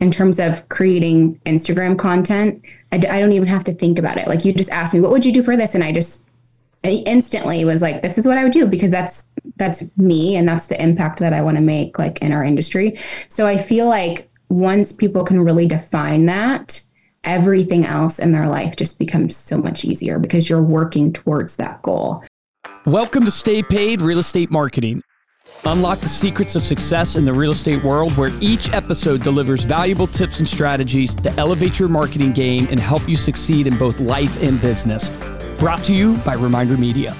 in terms of creating Instagram content, I d- I don't even have to think about it. Like you just asked me, what would you do for this? And I just I instantly was like, this is what I would do because that's that's me and that's the impact that I want to make like in our industry. So I feel like once people can really define that, everything else in their life just becomes so much easier because you're working towards that goal. Welcome to Stay Paid Real Estate Marketing. Unlock the secrets of success in the real estate world, where each episode delivers valuable tips and strategies to elevate your marketing game and help you succeed in both life and business. Brought to you by Reminder Media.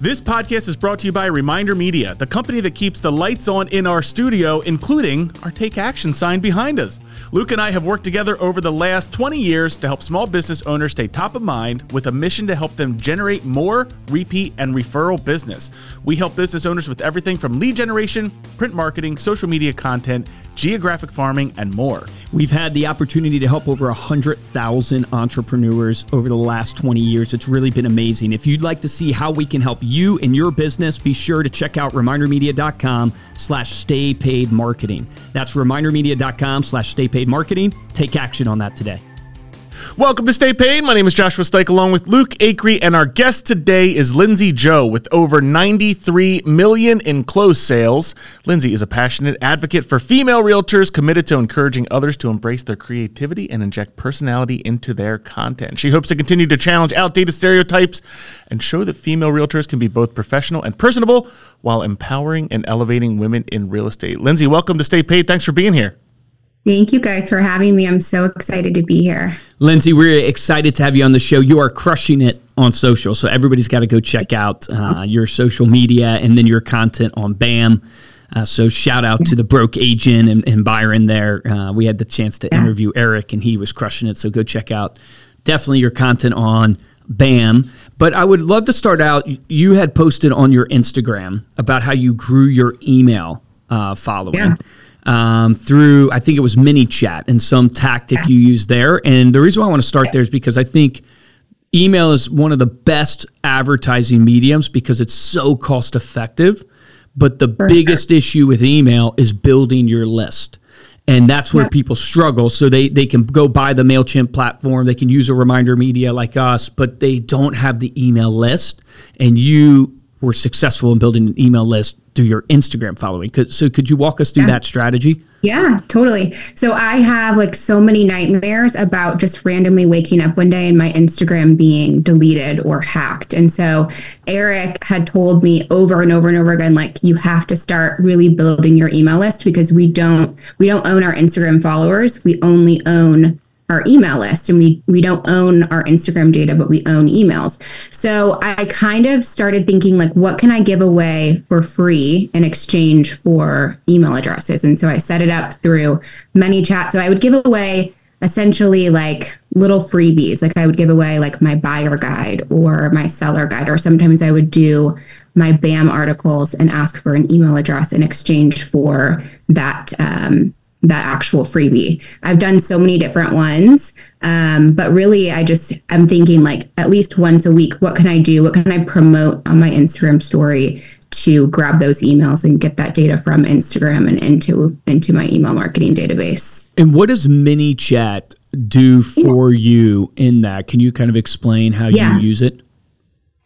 This podcast is brought to you by Reminder Media, the company that keeps the lights on in our studio, including our Take Action sign behind us. Luke and I have worked together over the last 20 years to help small business owners stay top of mind with a mission to help them generate more repeat and referral business. We help business owners with everything from lead generation, print marketing, social media content, geographic farming, and more. We've had the opportunity to help over 100,000 entrepreneurs over the last 20 years. It's really been amazing. If you'd like to see how we can help you and your business, be sure to check out remindermedia.com slash stay paid marketing. That's remindermedia.com slash stay paid marketing. Take action on that today. Welcome to Stay Paid. My name is Joshua Stike along with Luke Acree, and our guest today is Lindsey Jo with over 93 million in closed sales. Lindsey is a passionate advocate for female realtors committed to encouraging others to embrace their creativity and inject personality into their content. She hopes to continue to challenge outdated stereotypes and show that female realtors can be both professional and personable while empowering and elevating women in real estate. Lindsey, welcome to Stay Paid. Thanks for being here. Thank you guys for having me. I'm so excited to be here. Lindsey, we're excited to have you on the show. You are crushing it on social. So everybody's got to go check out uh, your social media and then your content on BAM. Uh, so shout out to the broke agent and, and Byron there. Uh, we had the chance to yeah. interview Eric and he was crushing it. So go check out definitely your content on BAM. But I would love to start out. You had posted on your Instagram about how you grew your email uh, following. Yeah um, through, I think it was ManyChat and some tactic you use there. And the reason why I want to start there is because I think email is one of the best advertising mediums because it's so cost effective. But the For biggest sure. issue with email is building your list. And that's where people struggle. So they, they can go buy the MailChimp platform, they can use a reminder media like us, but they don't have the email list. And you were successful in building an email list through your Instagram following. So could you walk us through yeah. that strategy? Yeah, totally. So I have like so many nightmares about just randomly waking up one day and my Instagram being deleted or hacked. And so Eric had told me over and over and over again like you have to start really building your email list because we don't we don't own our Instagram followers. We only own our email list and we we don't own our Instagram data but we own emails. So I kind of started thinking like what can I give away for free in exchange for email addresses? And so I set it up through ManyChat so I would give away essentially like little freebies. Like I would give away like my buyer guide or my seller guide or sometimes I would do my BAM articles and ask for an email address in exchange for that um, that actual freebie. I've done so many different ones, um, but really, I just I'm thinking like at least once a week, what can I do? What can I promote on my Instagram story to grab those emails and get that data from Instagram and into into my email marketing database? And what does ManyChat do for you in that? Can you kind of explain how yeah. you use it?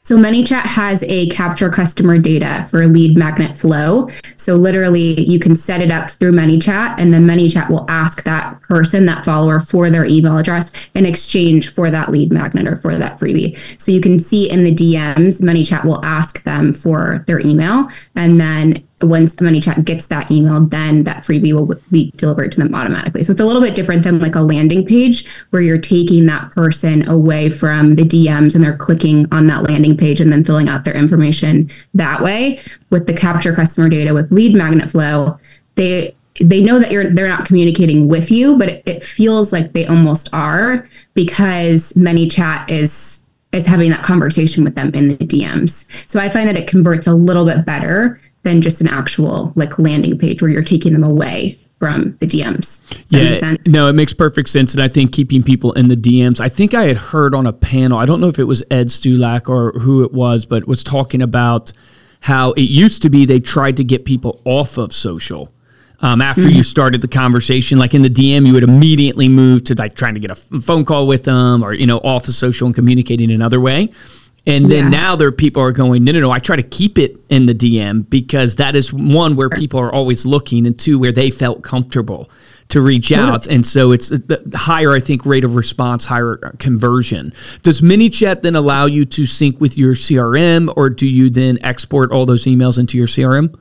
So ManyChat has a capture customer data for lead magnet flow. So literally you can set it up through ManyChat and then ManyChat will ask that person, that follower for their email address in exchange for that lead magnet or for that freebie. So you can see in the DMs, ManyChat will ask them for their email and then once the ManyChat gets that email, then that freebie will be delivered to them automatically. So it's a little bit different than like a landing page where you're taking that person away from the DMs and they're clicking on that landing page and then filling out their information that way. With the capture customer data with lead magnet flow, they they know that you're they're not communicating with you, but it, it feels like they almost are because ManyChat is is having that conversation with them in the DMs. So I find that it converts a little bit better than just an actual like landing page where you're taking them away from the DMs. Does yeah, no, it makes perfect sense, and I think keeping people in the DMs. I think I had heard on a panel. I don't know if it was Ed Stulak or who it was, but was talking about how it used to be they tried to get people off of social. Um, after mm-hmm. you started the conversation, like in the DM, you would immediately move to like trying to get a phone call with them or, you know, off the social and communicating another way. And then yeah. now there are people are going, no, no, no. I try to keep it in the DM because that is one where people are always looking, and two where they felt comfortable to reach out. And so it's uh, the higher, I think, rate of response, higher uh, conversion. Does ManyChat then allow you to sync with your CRM, or do you then export all those emails into your CRM?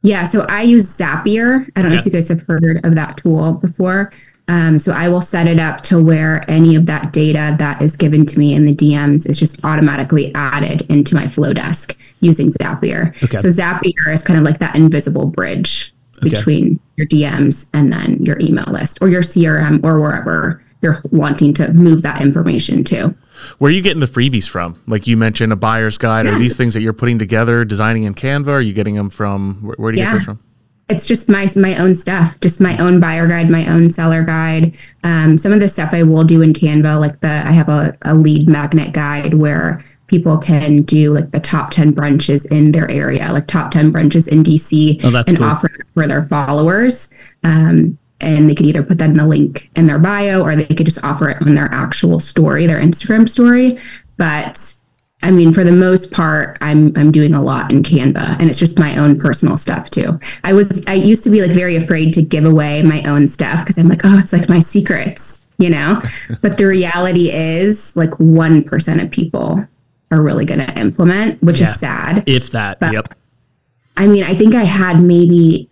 Yeah, so I use Zapier. I don't okay. know if you guys have heard of that tool before. Um, so I will set it up to where any of that data that is given to me in the DMs is just automatically added into my Flodesk using Zapier. Okay. So Zapier is kind of like that invisible bridge okay. between your DMs and then your email list or your CRM or wherever you're wanting to move that information to. Where are you getting the freebies from? Like you mentioned, a buyer's guide. Yeah. Are these things that you're putting together, designing in Canva? Are you getting them from where, where do you yeah. get those from? It's just my my own stuff, just my own buyer guide, my own seller guide. Um, some of the stuff I will do in Canva, like the I have a, a lead magnet guide where people can do like the top 10 brunches in their area, like top 10 brunches in DC oh, and cool. offer for their followers. Um, and they could either put that in the link in their bio or they could just offer it on their actual story, their Instagram story. But I mean, for the most part, I'm I'm doing a lot in Canva, and it's just my own personal stuff too. I was I used to be like very afraid to give away my own stuff because I'm like, oh, it's like my secrets, you know. but the reality is, like one percent of people are really going to implement, which yeah, is sad. If that, but, yep. I mean, I think I had maybe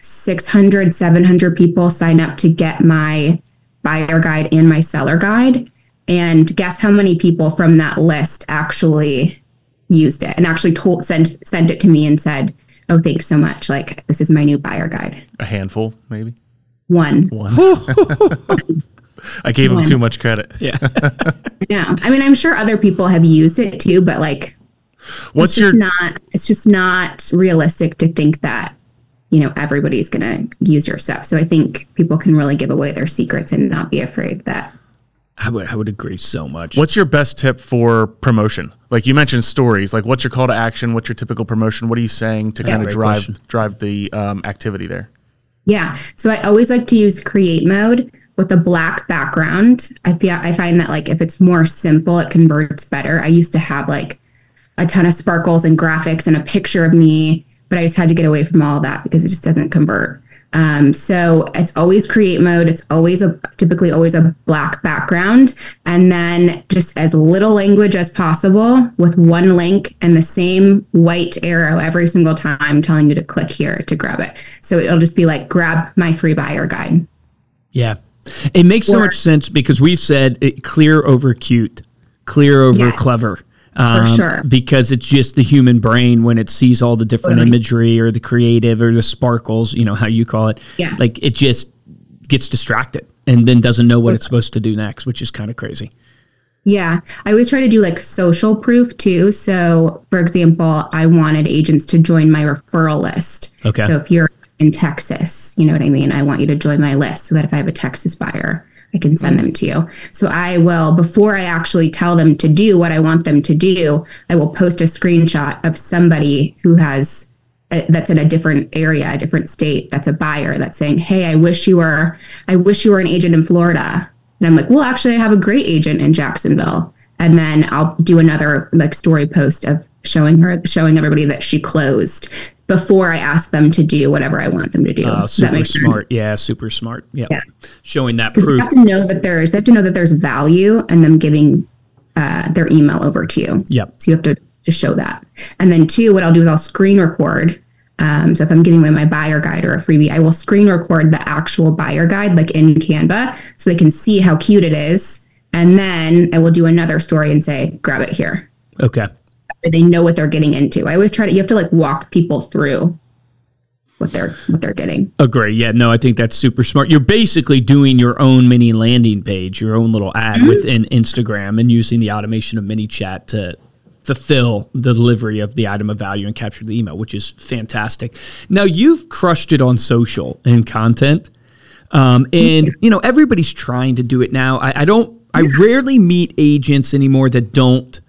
600, 700 people sign up to get my buyer guide and my seller guide and guess how many people from that list actually used it and actually told sent sent it to me and said, "Oh, thanks so much. Like this is my new buyer guide." A handful, maybe. One. One. I gave One. him too much credit. Yeah. yeah. I mean, I'm sure other people have used it too, but like What's your not it's just not realistic to think that you know everybody's going to use your stuff. So I think people can really give away their secrets and not be afraid that I would I would agree so much. What's your best tip for promotion? Like you mentioned stories. Like what's your call to action? What's your typical promotion? What are you saying to yeah, kind of drive question. drive the um, activity there? Yeah. So I always like to use create mode with a black background. I feel I find that like if it's more simple, it converts better. I used to have like a ton of sparkles and graphics and a picture of me, but I just had to get away from all of that because it just doesn't convert. Um, so it's always create mode. It's always a typically always a black background, and then just as little language as possible with one link and the same white arrow every single time telling you to click here to grab it. So it'll just be like grab my free buyer guide. Yeah, it makes or, so much sense because we've said it, clear over cute, clear over yes. clever um, For sure. Because it's just the human brain when it sees all the different imagery or the creative or the sparkles, you know, how you call it. Yeah. Like it just gets distracted and then doesn't know what it's supposed to do next, which is kind of crazy. Yeah. I always try to do like social proof too. So, for example, I wanted agents to join my referral list. Okay. So, if you're in Texas, you know what I mean? I want you to join my list so that if I have a Texas buyer, I can send them to you. So I will, before I actually tell them to do what I want them to do, I will post a screenshot of somebody who has a, that's in a different area, a different state. That's a buyer that's saying, "Hey, I wish you were, I wish you were an agent in Florida." And I'm like, "Well, actually, I have a great agent in Jacksonville." And then I'll do another like story post of showing her, showing everybody that she closed before I ask them to do whatever I want them to do. Uh, super smart. Sense? Yeah, super smart. Yep. Yeah. Showing that proof. You have to know that there's they have to know that there's value and them giving uh, their email over to you. Yep. So you have to, to show that. And then two, what I'll do is I'll screen record. Um, so if I'm giving away my buyer guide or a freebie, I will screen record the actual buyer guide like in Canva so they can see how cute it is. And then I will do another story and say, grab it here. Okay they know what they're getting into. I always try to you have to like walk people through what they're what they're getting. Agree. Yeah, no, I think that's super smart. You're basically doing your own mini landing page, your own little ad mm-hmm. within Instagram and using the automation of ManyChat to fulfill the delivery of the item of value and capture the email, which is fantastic. Now you've crushed it on social and content. Um, and you know, everybody's trying to do it now. I, I don't I rarely meet agents anymore that don't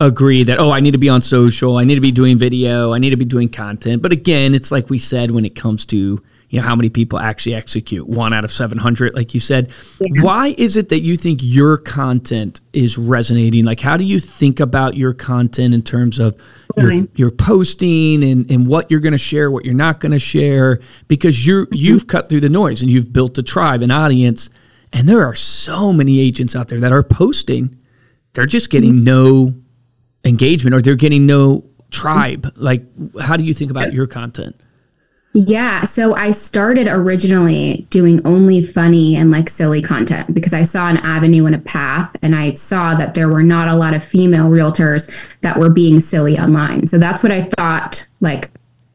agree that oh i need to be on social i need to be doing video i need to be doing content but again it's like we said when it comes to you know how many people actually execute one out of 700 like you said yeah. why is it that you think your content is resonating like how do you think about your content in terms of your, your posting and, and what you're going to share what you're not going to share because you're mm-hmm. you've cut through the noise and you've built a tribe an audience and there are so many agents out there that are posting they're just getting mm-hmm. no engagement or they're getting no tribe. Mm-hmm. Like, how do you think about your content? Yeah. So I started originally doing only funny and like silly content because I saw an avenue and a path and I saw that there were not a lot of female realtors that were being silly online. So that's what I thought like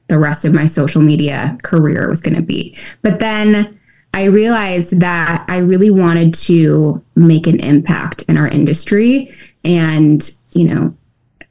the rest of my social media career was going to be. But then I realized that I really wanted to make an impact in our industry and, you know,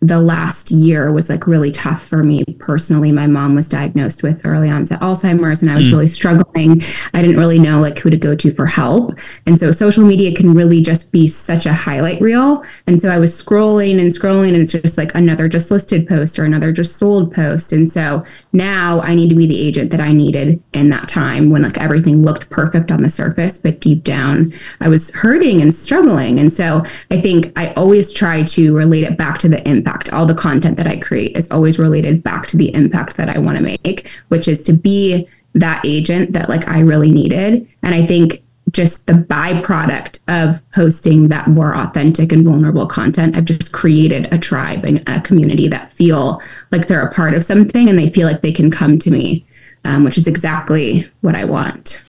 the last year was like really tough for me personally. My mom was diagnosed with early onset Alzheimer's and I was mm. really struggling. I didn't really know like who to go to for help. And so social media can really just be such a highlight reel. And so I was scrolling and scrolling and it's just like another just listed post or another just sold post. And so now I need to be the agent that I needed in that time when like everything looked perfect on the surface, but deep down I was hurting and struggling. And so I think I always try to relate it back to the impact. All the content that I create is always related back to the impact that I want to make, which is to be that agent that like I really needed. And I think just the byproduct of posting that more authentic and vulnerable content i've just created a tribe and a community that feel like they're a part of something and they feel like they can come to me um, which is exactly what i want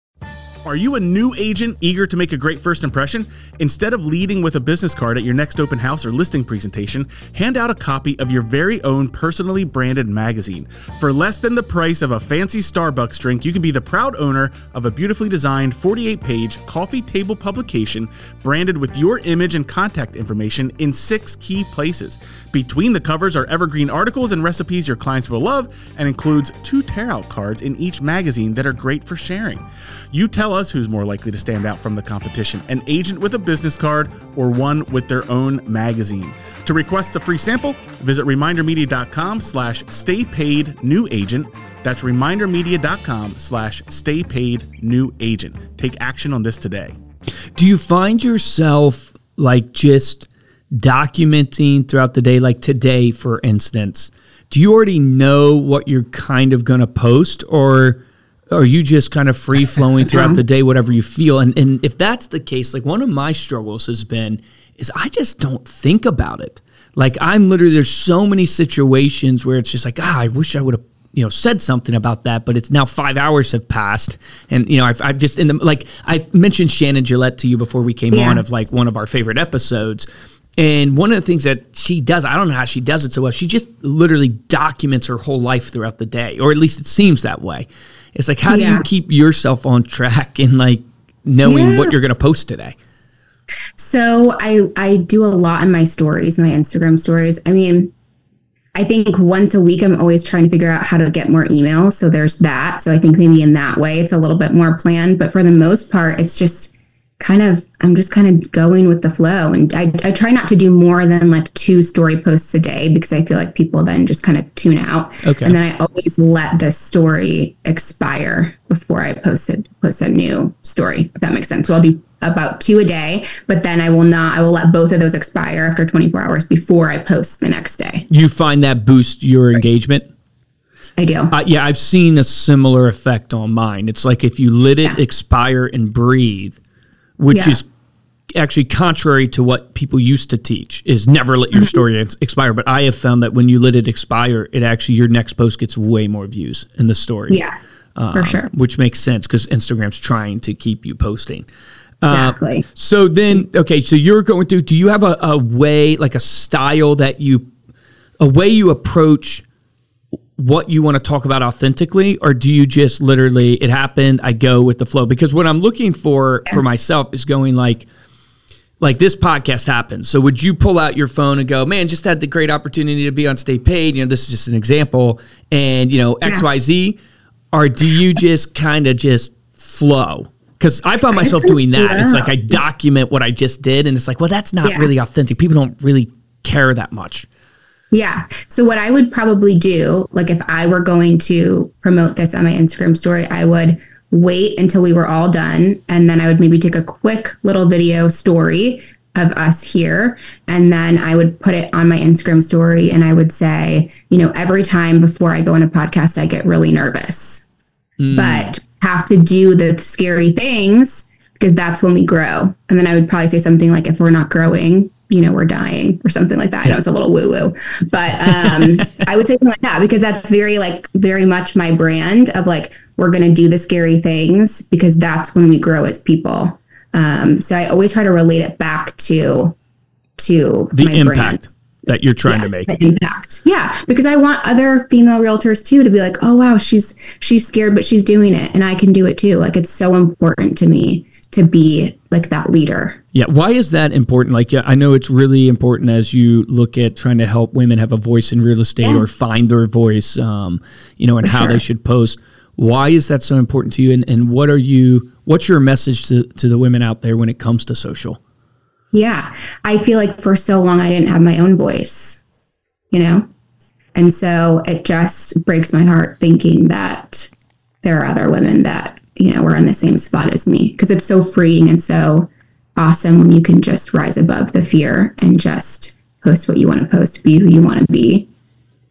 are you a new agent eager to make a great first impression? Instead of leading with a business card at your next open house or listing presentation, hand out a copy of your very own personally branded magazine. For less than the price of a fancy Starbucks drink, you can be the proud owner of a beautifully designed 48 page coffee table publication branded with your image and contact information in six key places. Between the covers are evergreen articles and recipes your clients will love, and includes two tear out cards in each magazine that are great for sharing. You tell us who's more likely to stand out from the competition an agent with a business card or one with their own magazine. To request a free sample, visit remindermedia.com slash stay paid new agent. That's remindermedia.com slash stay paid new agent. Take action on this today. Do you find yourself like just documenting throughout the day, like today, for instance? Do you already know what you're kind of going to post or are you just kind of free flowing throughout the day, whatever you feel? And and if that's the case, like one of my struggles has been is I just don't think about it. Like I'm literally there's so many situations where it's just like ah, I wish I would have you know said something about that, but it's now five hours have passed, and you know I've, I've just in the like I mentioned Shannon Gillette to you before we came yeah. on of like one of our favorite episodes. And one of the things that she does, I don't know how she does it so well, she just literally documents her whole life throughout the day, or at least it seems that way. It's like, how yeah. do you keep yourself on track and like knowing yeah. what you're going to post today? So I I do a lot in my stories, my Instagram stories. I mean, I think once a week I'm always trying to figure out how to get more emails. So there's that. So I think maybe in that way it's a little bit more planned, but for the most part it's just kind of I'm just kind of going with the flow and I, I try not to do more than like two story posts a day because I feel like people then just kind of tune out. Okay. And then I always let the story expire before I post it post a new story, if that makes sense. So I'll do about two a day, but then I will not I will let both of those expire after 24 hours before I post the next day. You find that boost your engagement? I do. Uh, yeah, I've seen a similar effect on mine. It's like if you let it yeah. expire and breathe, which yeah. is actually contrary to what people used to teach is never let your mm-hmm. story expire but i have found that when you let it expire it actually your next post gets way more views in the story yeah um, for sure which makes sense because instagram's trying to keep you posting uh, exactly. Uh, so then okay so you're going through do you have a, a way like a style that you a way you approach what you want to talk about authentically or do you just literally it happened i go with the flow because what i'm looking for for myself is going like like this podcast happens so would you pull out your phone and go man just had the great opportunity to be on stay paid you know this is just an example and you know xyz or do you just kind of just flow because I found myself doing that. It's like I document what I just did, and it's like, well, that's not yeah. really authentic. People don't really care that much. Yeah. So what I would probably do, like if I were going to promote this on my Instagram story, I would wait until we were all done and then I would maybe take a quick little video story of us here and then I would put it on my Instagram story and I would say, you know, every time before I go on a podcast I get really nervous. Mm. But have to do the scary things because that's when we grow. And then I would probably say something like if we're not growing, you know, we're dying or something like that. I know it's a little woo woo, but um, I would say something like that because that's very, like, very much my brand of like, we're going to do the scary things because that's when we grow as people. Um, so I always try to relate it back to to the impact brand. that you're trying yes, to make. The impact, yeah, because I want other female realtors too to be like, oh wow, she's she's scared, but she's doing it, and I can do it too. Like it's so important to me to be like that leader. Yeah. Why is that important? Like, yeah, I know it's really important as you look at trying to help women have a voice in real estate yeah. or find their voice, um, you know, and For how sure. they should post. Why is that so important to you? And, and what are you, what's your message to, to the women out there when it comes to social? Yeah. I feel like for so long I didn't have my own voice, you know? And so it just breaks my heart thinking that there are other women that you know, are in the same spot as me because it's so freeing and so awesome when you can just rise above the fear and just post what you want to post, be who you want to be.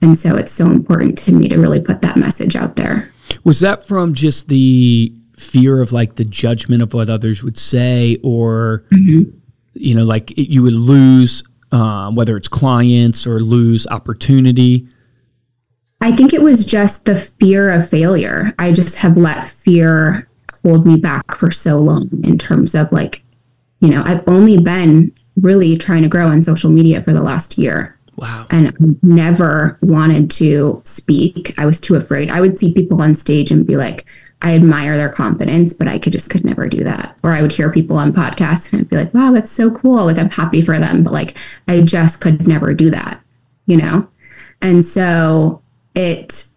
And so it's so important to me to really put that message out there. Was that from just the fear of like the judgment of what others would say or mm-hmm. you know like you would lose uh, whether it's clients or lose opportunity I think it was just the fear of failure. I just have let fear hold me back for so long in terms of like, you know, I've only been really trying to grow on social media for the last year. Wow. And I never wanted to speak. I was too afraid. I would see people on stage and be like, I admire their confidence, but I could just could never do that. Or I would hear people on podcasts and I'd be like, wow, that's so cool. Like I'm happy for them. But like I just could never do that, you know? And so it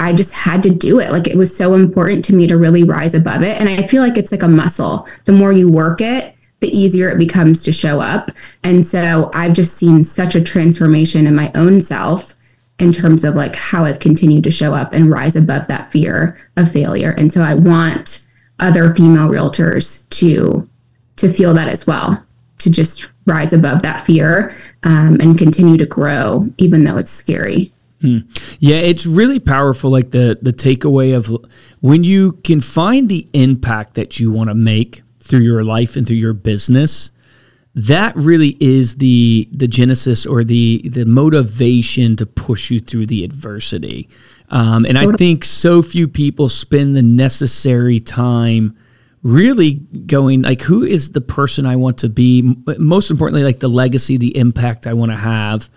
I just had to do it. Like it was so important to me to really rise above it. And I feel like it's like a muscle. The more you work it, the easier it becomes to show up. And so I've just seen such a transformation in my own self in terms of like how I've continued to show up and rise above that fear of failure. And so I want other female realtors to to feel that as well, to just rise above that fear um, and continue to grow, even though it's scary. Hmm. Yeah, it's really powerful. Like the the takeaway of when you can find the impact that you want to make through your life and through your business, that really is the the genesis or the the motivation to push you through the adversity. Um, and I think so few people spend the necessary time really going like who is the person I want to be most importantly like the legacy the impact I want to have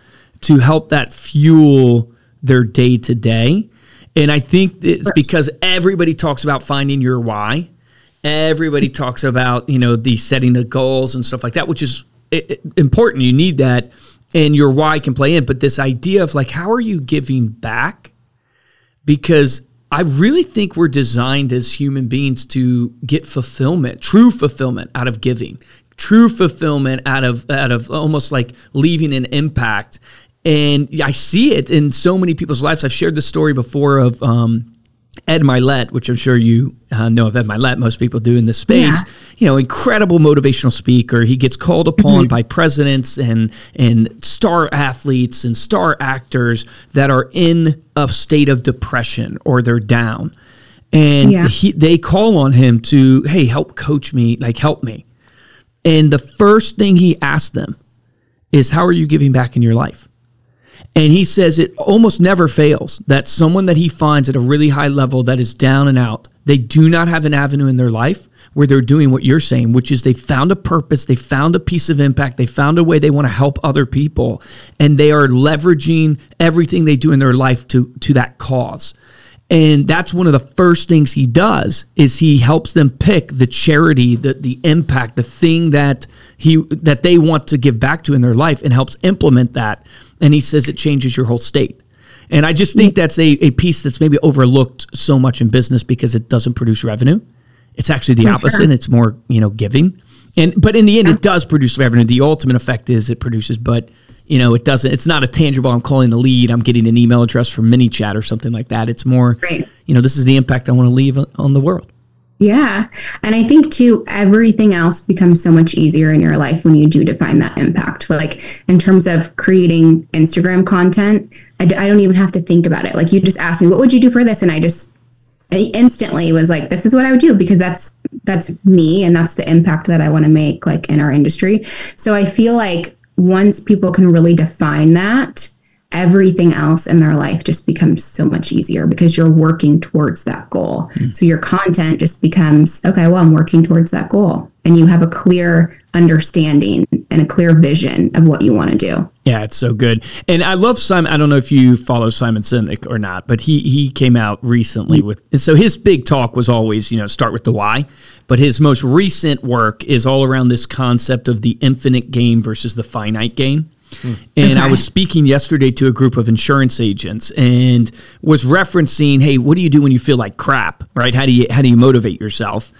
to help that fuel their day to day. And I think it's because everybody talks about finding your why. Everybody talks about, you know, the setting the goals and stuff like that, which is eh, eh, important. You need that and your why can play in. But this idea of like, how are you giving back? Because I really think we're designed as human beings to get fulfillment, true fulfillment out of giving, true fulfillment out of out of almost like leaving an impact. And I see it in so many people's lives. I've shared the story before of um, Ed Mylett, which I'm sure you uh, know of Ed Mylett. Most people do in this space. Yeah. You know, incredible motivational speaker. He gets called upon mm-hmm. by presidents and and star athletes and star actors that are in a state of depression or they're down, and yeah. he, they call on him to, hey, help coach me, like help me. And the first thing he asks them is, how are you giving back in your life? And he says it almost never fails that someone that he finds at a really high level that is down and out, they do not have an avenue in their life where they're doing what you're saying, which is they found a purpose, they found a piece of impact, they found a way they want to help other people, and they are leveraging everything they do in their life to to that cause. And that's one of the first things he does is he helps them pick the charity, the the impact, the thing that he that they want to give back to in their life and helps implement that and he says it changes your whole state. And I just think that's a, a piece that's maybe overlooked so much in business because it doesn't produce revenue. It's actually the opposite. Sure. It's more, you know, giving. And but in the end, yeah. it does produce revenue. The ultimate effect is it produces, but you know, it doesn't, it's not a tangible, I'm calling the lead, I'm getting an email address from ManyChat or something like that. It's more, Right. you know, this is the impact I want to leave on the world. Yeah. And I think too, everything else becomes so much easier in your life when you do define that impact. Like in terms of creating Instagram content, I, d- I don't even have to think about it. Like you just asked me, what would you do for this? And I just I instantly was like, this is what I would do because that's, that's me and that's the impact that I want to make like in our industry. So I feel like once people can really define that, everything else in their life just becomes so much easier because you're working towards that goal. Hmm. So your content just becomes, okay, well, I'm working towards that goal. And you have a clear understanding and a clear vision of what you want to do. Yeah, it's so good. And I love Simon. I don't know if you follow Simon Sinek or not, but he he came out recently with and so his big talk was always, you know, start with the why. But his most recent work is all around this concept of the infinite game versus the finite game. And I was speaking yesterday to a group of insurance agents and was referencing, hey, what do you do when you feel like crap? Right? How do you how do you motivate yourself?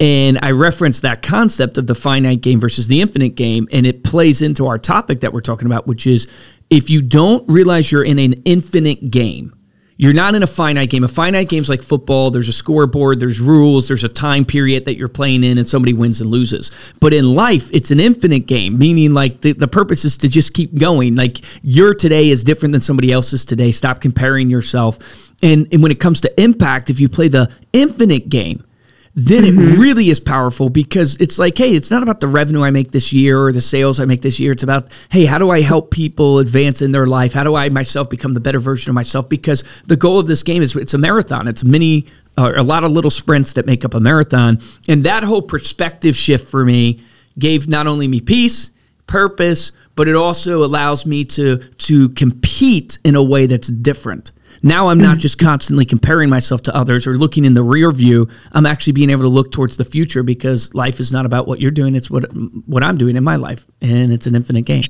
And I referenced that concept of the finite game versus the infinite game, and it plays into our topic that we're talking about, which is if you don't realize you're in an infinite game, you're not in a finite game. A finite game's like football. There's a scoreboard, there's rules, there's a time period that you're playing in, and somebody wins and loses. But in life, it's an infinite game, meaning like the, the purpose is to just keep going. Like your today is different than somebody else's today. Stop comparing yourself. And, and when it comes to impact, if you play the infinite game, then it really is powerful because it's like, hey, it's not about the revenue I make this year or the sales I make this year. It's about, hey, how do I help people advance in their life? How do I myself become the better version of myself? Because the goal of this game is it's a marathon. It's many, uh, a lot of little sprints that make up a marathon. And that whole perspective shift for me gave not only me peace, purpose, but it also allows me to to compete in a way that's different. Now I'm not mm. just constantly comparing myself to others or looking in the rear view. I'm actually being able to look towards the future because life is not about what you're doing; it's what what I'm doing in my life, and it's an infinite game.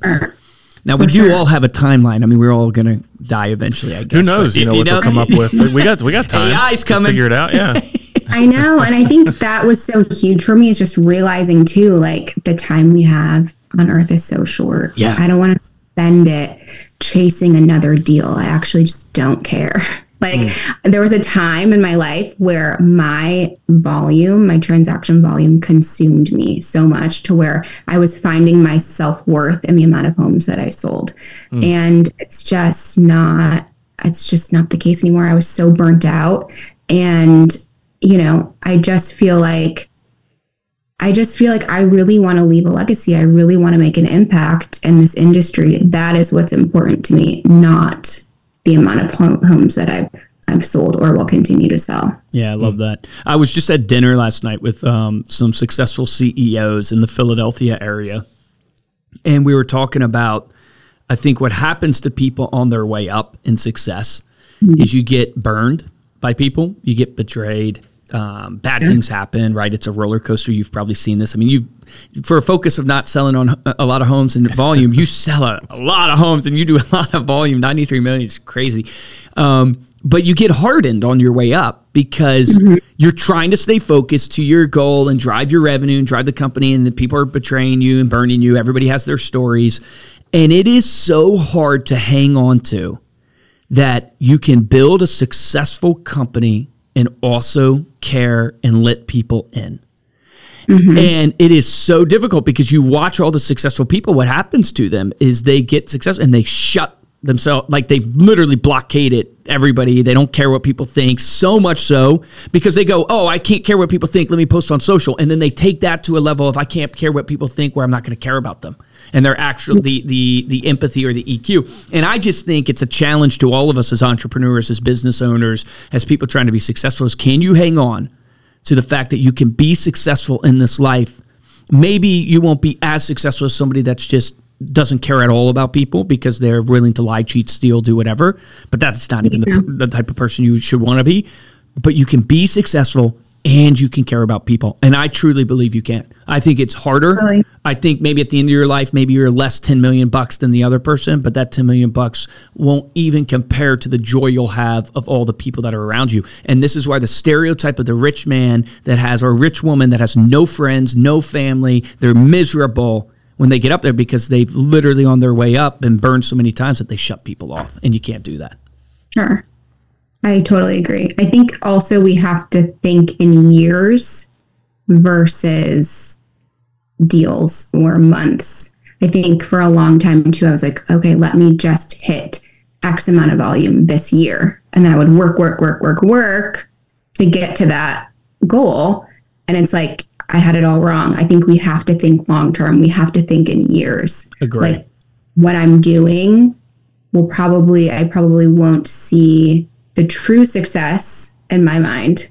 Now we For do sure. all have a timeline. I mean, we're all gonna die eventually. I guess. Who knows? but, You know what they'll come up with. We got we got time. AI's to coming. Figure it out. Yeah. I know. And I think that was so huge for me is just realizing too, like the time we have on earth is so short. Yeah. I don't want to spend it chasing another deal. I actually just don't care. Like hmm. there was a time in my life where my volume, my transaction volume consumed me so much to where I was finding my self worth in the amount of homes that I sold. Hmm. And it's just not, it's just not the case anymore. I was so burnt out. And, you know, I just feel like I just feel like I really want to leave a legacy. I really want to make an impact in this industry. That is what's important to me, not the amount of home, homes that I've I've sold or will continue to sell. Yeah, I love that. I was just at dinner last night with um, some successful CEOs in the Philadelphia area, and we were talking about. I think what happens to people on their way up in success is you get burned by people, you get betrayed, um, bad things happen. Right? It's a roller coaster. You've probably seen this. I mean, you for a focus of not selling on a- lot of homes and volume, you sell a, a lot of homes and you do a lot of volume. Ninety three million is crazy. Um, but you get hardened on your way up because you're trying to stay focused to your goal and drive your revenue and drive the company and the people are betraying you and burning you everybody has their stories and it is so hard to hang on to that you can build a successful company and also care and let people in mm-hmm. and it is so difficult because you watch all the successful people. What happens to them is they get success and they shut themselves, like they've literally blockaded everybody. They don't care what people think, so much so because they go, Oh, I can't care what people think. Let me post on social. And then they take that to a level of I can't care what people think where I'm not going to care about them. And they're actually the, the, the empathy or the EQ. And I just think it's a challenge to all of us as entrepreneurs, as business owners, as people trying to be successful is can you hang on? to the fact that you can be successful in this life. Maybe you won't be as successful as somebody that's just doesn't care at all about people because they're willing to lie, cheat, steal, do whatever. But that's not even the, the type of person you should want to be. But you can be successful and you can care about people. And I truly believe you can. I think it's harder. Really? I think maybe at the end of your life, maybe you're less 10 million bucks than the other person, but that 10 million bucks won't even compare to the joy you'll have of all the people that are around you. And this is why the stereotype of the rich man that has, or rich woman that has no friends, no family, they're miserable. When they get up there because they've literally on their way up been burned so many times that they shut people off, and you can't do that. Sure. I totally agree. I think also we have to think in years versus deals or months. I think for a long time too, I was like, okay, let me just hit X amount of volume this year. And then I would work, work, work, work, work to get to that goal. And it's like, I had it all wrong. I think we have to think long term. We have to think in years. Agree. Like what I'm doing will probably, I probably won't see the true success in my mind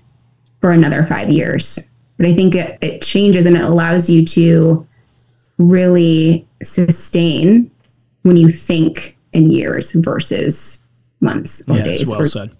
for another five years. But I think it, it changes and it allows you to really sustain when you think in years versus months or Yeah, days. well or- said.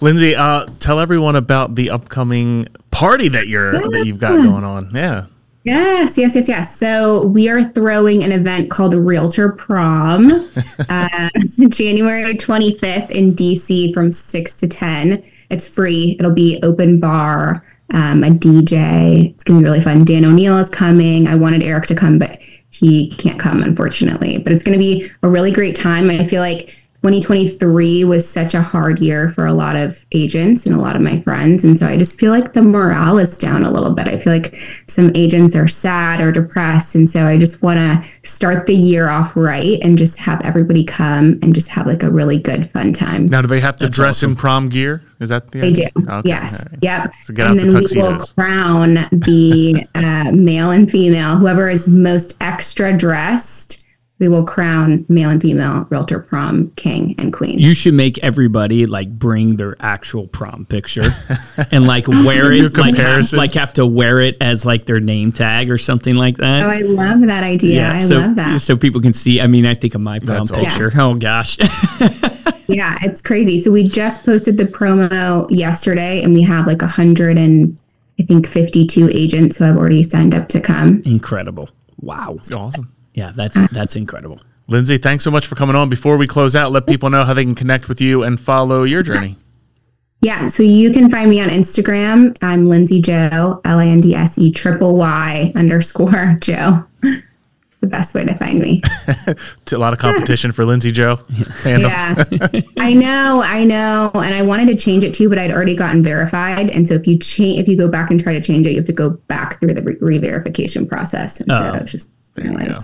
Lindsey, uh, tell everyone about the upcoming party that you're that you've got going on. Yeah. Yes, yes, yes, yes. So we are throwing an event called Realtor Prom, uh, January 25th in DC from 6 to 10. It's free. It'll be open bar, um, a DJ. It's going to be really fun. Dan O'Neill is coming. I wanted Eric to come, but he can't come, unfortunately. But it's going to be a really great time. I feel like 2023 was such a hard year for a lot of agents and a lot of my friends. And so I just feel like the morale is down a little bit. I feel like some agents are sad or depressed. And so I just want to start the year off right and just have everybody come and just have like a really good, fun time. Now, do they have to That's dress in prom gear? Is that the They do. Okay, yes. all right. Yep. So get and out the then we will tuxedos. crown the uh, male and female, whoever is most extra dressed. We will crown male and female realtor prom king and queen. You should make everybody like bring their actual prom picture and like wear it, like have, like have to wear it as like their name tag or something like that. Oh, I love that idea. Yeah, I so, love that. So people can see. I mean, I think of my prom That's awesome. picture. Oh gosh. Yeah, it's crazy. So we just posted the promo yesterday and we have like a hundred and I think 52 agents who have already signed up to come. incredible. Wow. Awesome. Yeah, that's that's incredible. Lindsey, thanks so much for coming on. Before we close out, let people know how they can connect with you and follow your journey. Yeah, so you can find me on Instagram. I'm Lindsey Jo, L A N D S E triple Y underscore Jo. The best way to find me. A lot of competition for Lindsey Jo. Yeah, uh, I know, I know, and I wanted to change it too, but I'd already gotten verified, and so if you change, if you go back and try to change it, you have to go back through the re- re-verification process. And so Oh. it's just, you know, you go.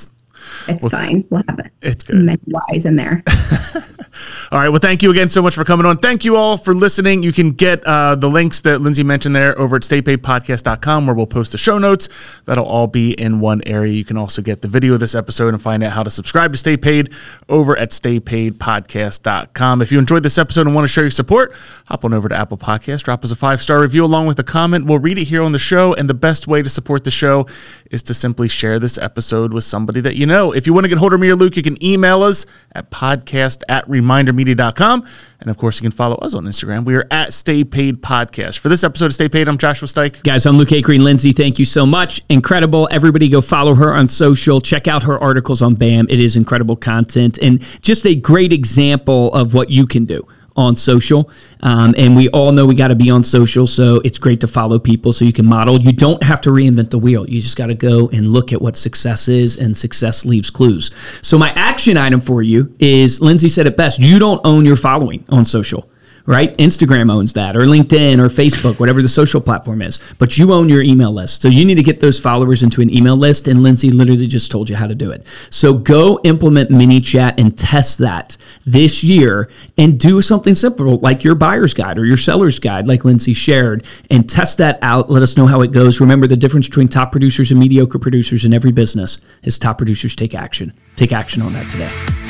It's, it's fine. We'll have it. It's good. Many Y's in there. All right. Well, thank you again so much for coming on. Thank you all for listening. You can get uh, the links that Lindsey mentioned there over at staypaidpodcast.com where we'll post the show notes. That'll all be in one area. You can also get the video of this episode and find out how to subscribe to Stay Paid over at staypaidpodcast.com. If you enjoyed this episode and want to show your support, hop on over to Apple Podcasts, drop us a five star review along with a comment. We'll read it here on the show. And the best way to support the show is to simply share this episode with somebody that you know. If you want to get hold of me or Luke, you can email us at podcast at remindermedia.com. And of course, you can follow us on Instagram. We are at Stay Paid Podcast. For this episode of Stay Paid, I'm Joshua Stike. Guys, I'm Luke Acree and Lindsey. Thank you so much. Incredible. Everybody go follow her on social. Check out her articles on BAM. It is incredible content and just a great example of what you can do on social. Um, and we all know we got to be on social. So it's great to follow people so you can model. You don't have to reinvent the wheel. You just got to go and look at what success is, and success leaves clues. So my action item for you is Lindsey said it best you don't own your following on social right? Instagram owns that, or LinkedIn, or Facebook, whatever the social platform is. But you own your email list. So you need to get those followers into an email list. And Lindsey literally just told you how to do it. So go implement ManyChat and test that this year and do something simple like your buyer's guide or your seller's guide, like Lindsey shared, and test that out. Let us know how it goes. Remember the difference between top producers and mediocre producers in every business is top producers take action. Take action on that today.